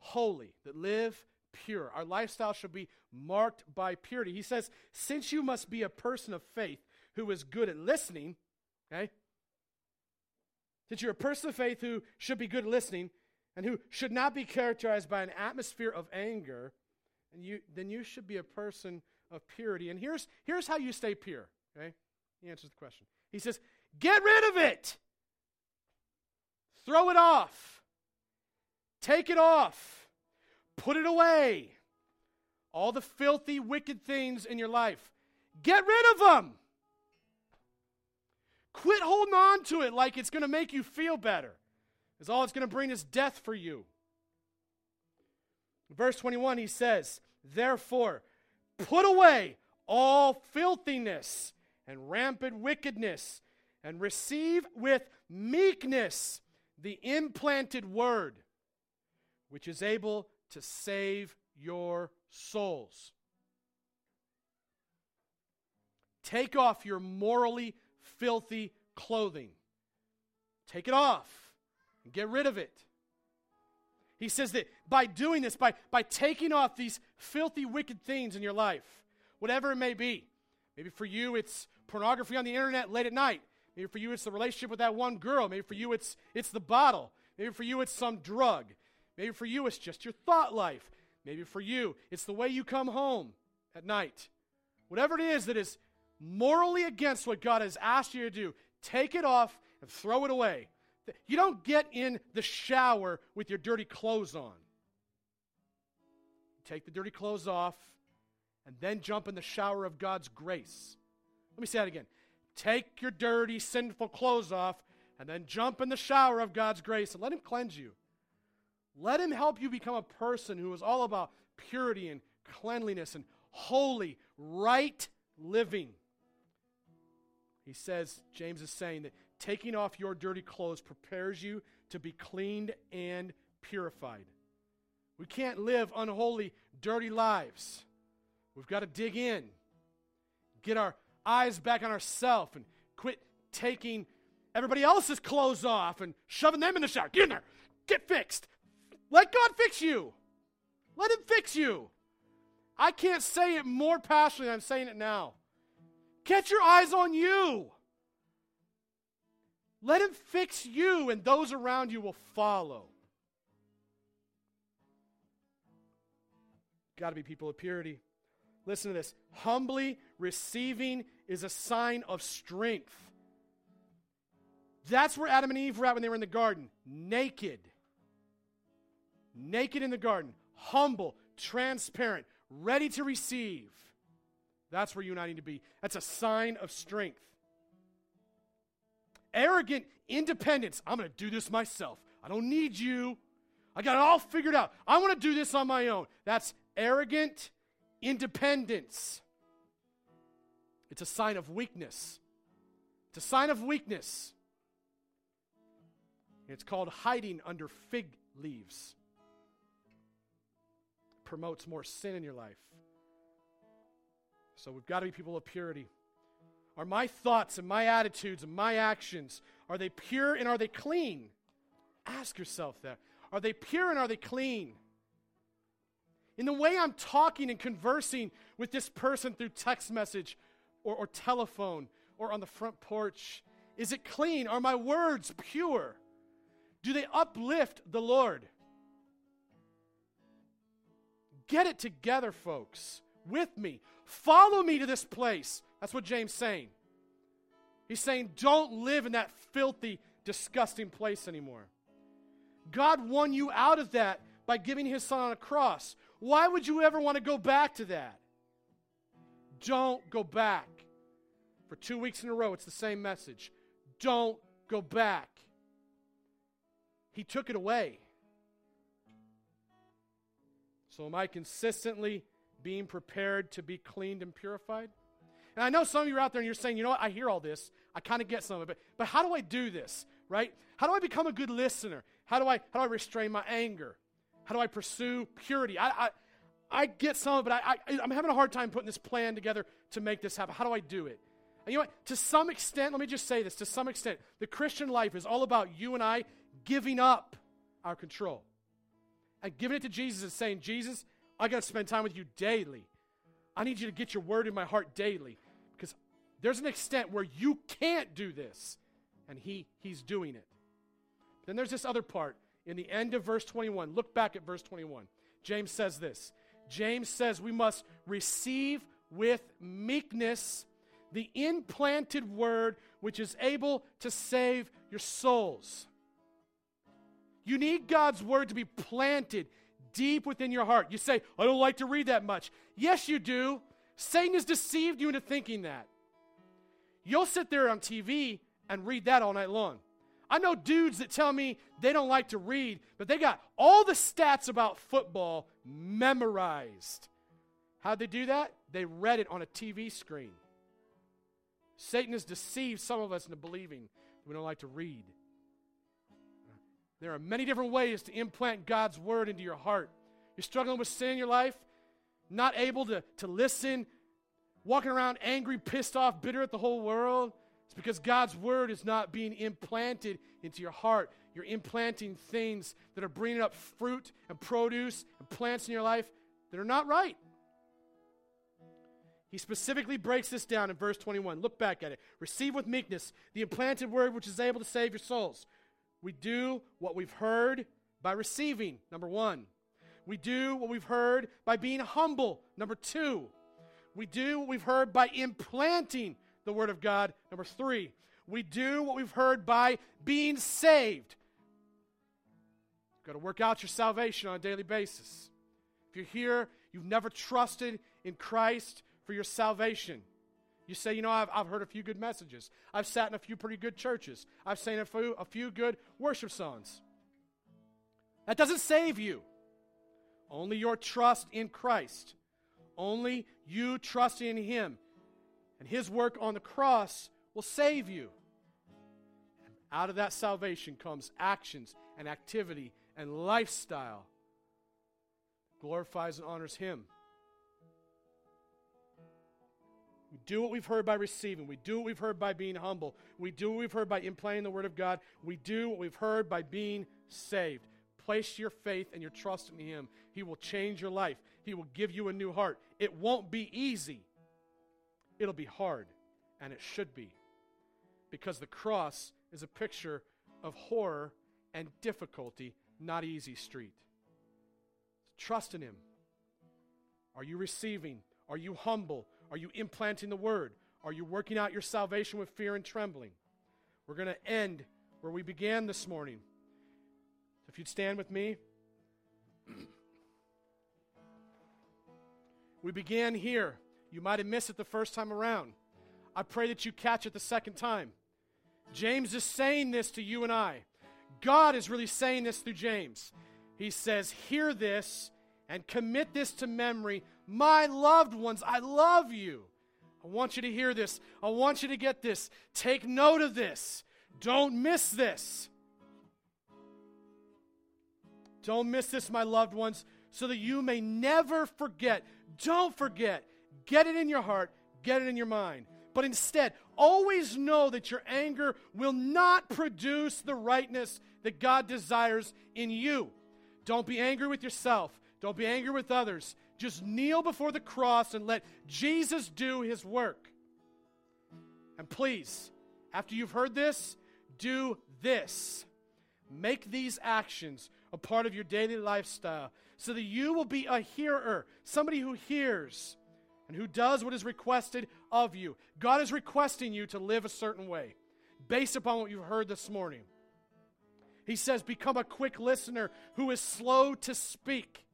S2: holy, that live pure. Our lifestyle should be marked by purity. He says, since you must be a person of faith who is good at listening, okay? Since you're a person of faith who should be good at listening and who should not be characterized by an atmosphere of anger, and you, then you should be a person of purity. And here's, here's how you stay pure. Okay? He answers the question. He says, Get rid of it. Throw it off. Take it off. Put it away. all the filthy, wicked things in your life. Get rid of them. Quit holding on to it like it's going to make you feel better. Because all it's going to bring is death for you. Verse 21, he says, Therefore, put away all filthiness and rampant wickedness, and receive with meekness the implanted word, which is able to save your souls. Take off your morally filthy clothing. Take it off and get rid of it. He says that by doing this, by, by taking off these filthy, wicked things in your life, whatever it may be, maybe for you it's pornography on the internet late at night. Maybe for you it's the relationship with that one girl. Maybe for you it's, it's the bottle. Maybe for you it's some drug. Maybe for you it's just your thought life. Maybe for you it's the way you come home at night. Whatever it is that is morally against what God has asked you to do, take it off and throw it away. You don't get in the shower with your dirty clothes on. Take the dirty clothes off and then jump in the shower of God's grace. Let me say that again. Take your dirty, sinful clothes off and then jump in the shower of God's grace and let Him cleanse you. Let Him help you become a person who is all about purity and cleanliness and holy, right living. He says, James is saying that taking off your dirty clothes prepares you to be cleaned and purified. We can't live unholy, dirty lives. We've got to dig in, get our eyes back on ourselves, and quit taking everybody else's clothes off and shoving them in the shower. Get in there. Get fixed. Let God fix you. Let Him fix you. I can't say it more passionately than I'm saying it now. Get your eyes on you. Let him fix you, and those around you will follow. Got to be people of purity. Listen to this. Humbly receiving is a sign of strength. That's where Adam and Eve were at when they were in the garden naked. Naked in the garden, humble, transparent, ready to receive. That's where you and I need to be. That's a sign of strength. Arrogant independence. I'm going to do this myself. I don't need you. I got it all figured out. I want to do this on my own. That's arrogant independence. It's a sign of weakness. It's a sign of weakness. It's called hiding under fig leaves. Promotes more sin in your life. So we've got to be people of purity. Are my thoughts and my attitudes and my actions, are they pure and are they clean? Ask yourself that. Are they pure and are they clean? In the way I'm talking and conversing with this person through text message or, or telephone or on the front porch, is it clean? Are my words pure? Do they uplift the Lord? Get it together, folks, with me. Follow me to this place. That's what James saying. He's saying, don't live in that filthy, disgusting place anymore. God won you out of that by giving his son on a cross. Why would you ever want to go back to that? Don't go back. For two weeks in a row, it's the same message. Don't go back. He took it away. So, am I consistently being prepared to be cleaned and purified. And I know some of you are out there and you're saying, you know what, I hear all this. I kind of get some of it. But how do I do this, right? How do I become a good listener? How do I, how do I restrain my anger? How do I pursue purity? I, I, I get some of it, but I, I, I'm having a hard time putting this plan together to make this happen. How do I do it? And you know what? To some extent, let me just say this to some extent, the Christian life is all about you and I giving up our control and giving it to Jesus and saying, Jesus, I got to spend time with you daily. I need you to get your word in my heart daily because there's an extent where you can't do this, and he, he's doing it. Then there's this other part in the end of verse 21. Look back at verse 21. James says this James says we must receive with meekness the implanted word which is able to save your souls. You need God's word to be planted deep within your heart. You say, I don't like to read that much. Yes, you do. Satan has deceived you into thinking that. You'll sit there on TV and read that all night long. I know dudes that tell me they don't like to read, but they got all the stats about football memorized. How'd they do that? They read it on a TV screen. Satan has deceived some of us into believing we don't like to read. There are many different ways to implant God's word into your heart. You're struggling with sin in your life, not able to, to listen, walking around angry, pissed off, bitter at the whole world. It's because God's word is not being implanted into your heart. You're implanting things that are bringing up fruit and produce and plants in your life that are not right. He specifically breaks this down in verse 21. Look back at it. Receive with meekness the implanted word which is able to save your souls. We do what we've heard by receiving, number one. We do what we've heard by being humble, number two. We do what we've heard by implanting the word of God, number three. We do what we've heard by being saved. You've got to work out your salvation on a daily basis. If you're here, you've never trusted in Christ, for your salvation. You say, you know, I've, I've heard a few good messages. I've sat in a few pretty good churches. I've seen a few, a few good worship songs. That doesn't save you. Only your trust in Christ. Only you trusting in Him and His work on the cross will save you. And out of that salvation comes actions and activity and lifestyle. Glorifies and honors Him. We do what we've heard by receiving. We do what we've heard by being humble. We do what we've heard by implanting the Word of God. We do what we've heard by being saved. Place your faith and your trust in Him. He will change your life, He will give you a new heart. It won't be easy, it'll be hard, and it should be. Because the cross is a picture of horror and difficulty, not easy street. Trust in Him. Are you receiving? Are you humble? Are you implanting the word? Are you working out your salvation with fear and trembling? We're going to end where we began this morning. If you'd stand with me. we began here. You might have missed it the first time around. I pray that you catch it the second time. James is saying this to you and I. God is really saying this through James. He says, Hear this and commit this to memory my loved ones, I love you. I want you to hear this. I want you to get this. Take note of this. Don't miss this. Don't miss this, my loved ones, so that you may never forget. Don't forget. Get it in your heart, get it in your mind. But instead, always know that your anger will not produce the rightness that God desires in you. Don't be angry with yourself. Don't be angry with others. Just kneel before the cross and let Jesus do his work. And please, after you've heard this, do this. Make these actions a part of your daily lifestyle so that you will be a hearer, somebody who hears and who does what is requested of you. God is requesting you to live a certain way based upon what you've heard this morning. He says, Become a quick listener who is slow to speak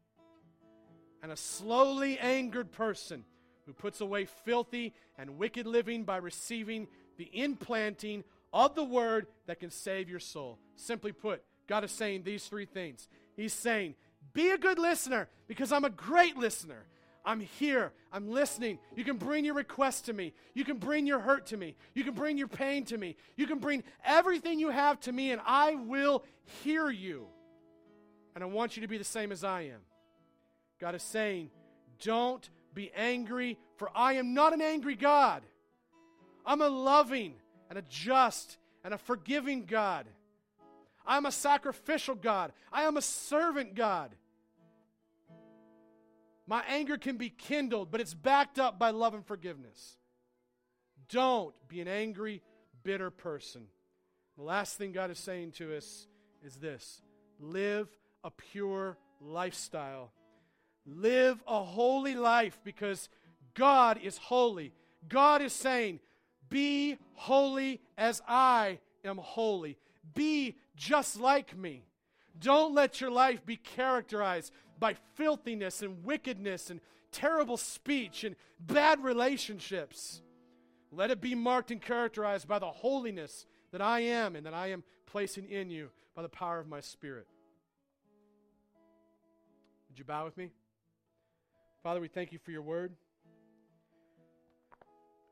S2: and a slowly angered person who puts away filthy and wicked living by receiving the implanting of the word that can save your soul. Simply put, God is saying these three things. He's saying, Be a good listener because I'm a great listener. I'm here. I'm listening. You can bring your request to me. You can bring your hurt to me. You can bring your pain to me. You can bring everything you have to me, and I will hear you. And I want you to be the same as I am. God is saying, Don't be angry, for I am not an angry God. I'm a loving and a just and a forgiving God. I'm a sacrificial God. I am a servant God. My anger can be kindled, but it's backed up by love and forgiveness. Don't be an angry, bitter person. The last thing God is saying to us is this live a pure lifestyle Live a holy life because God is holy. God is saying, Be holy as I am holy. Be just like me. Don't let your life be characterized by filthiness and wickedness and terrible speech and bad relationships. Let it be marked and characterized by the holiness that I am and that I am placing in you by the power of my Spirit. Would you bow with me? Father, we thank you for your word.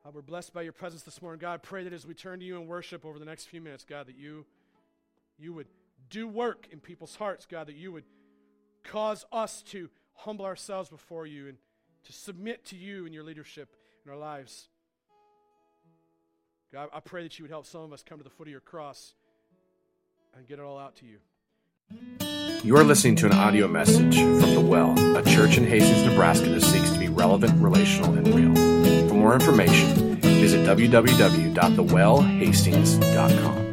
S2: God, we're blessed by your presence this morning. God, I pray that as we turn to you in worship over the next few minutes, God, that you, you would do work in people's hearts, God, that you would cause us to humble ourselves before you and to submit to you and your leadership in our lives. God, I pray that you would help some of us come to the foot of your cross and get it all out to you.
S1: You are listening to an audio message from The Well, a church in Hastings, Nebraska that seeks to be relevant, relational, and real. For more information, visit www.thewellhastings.com.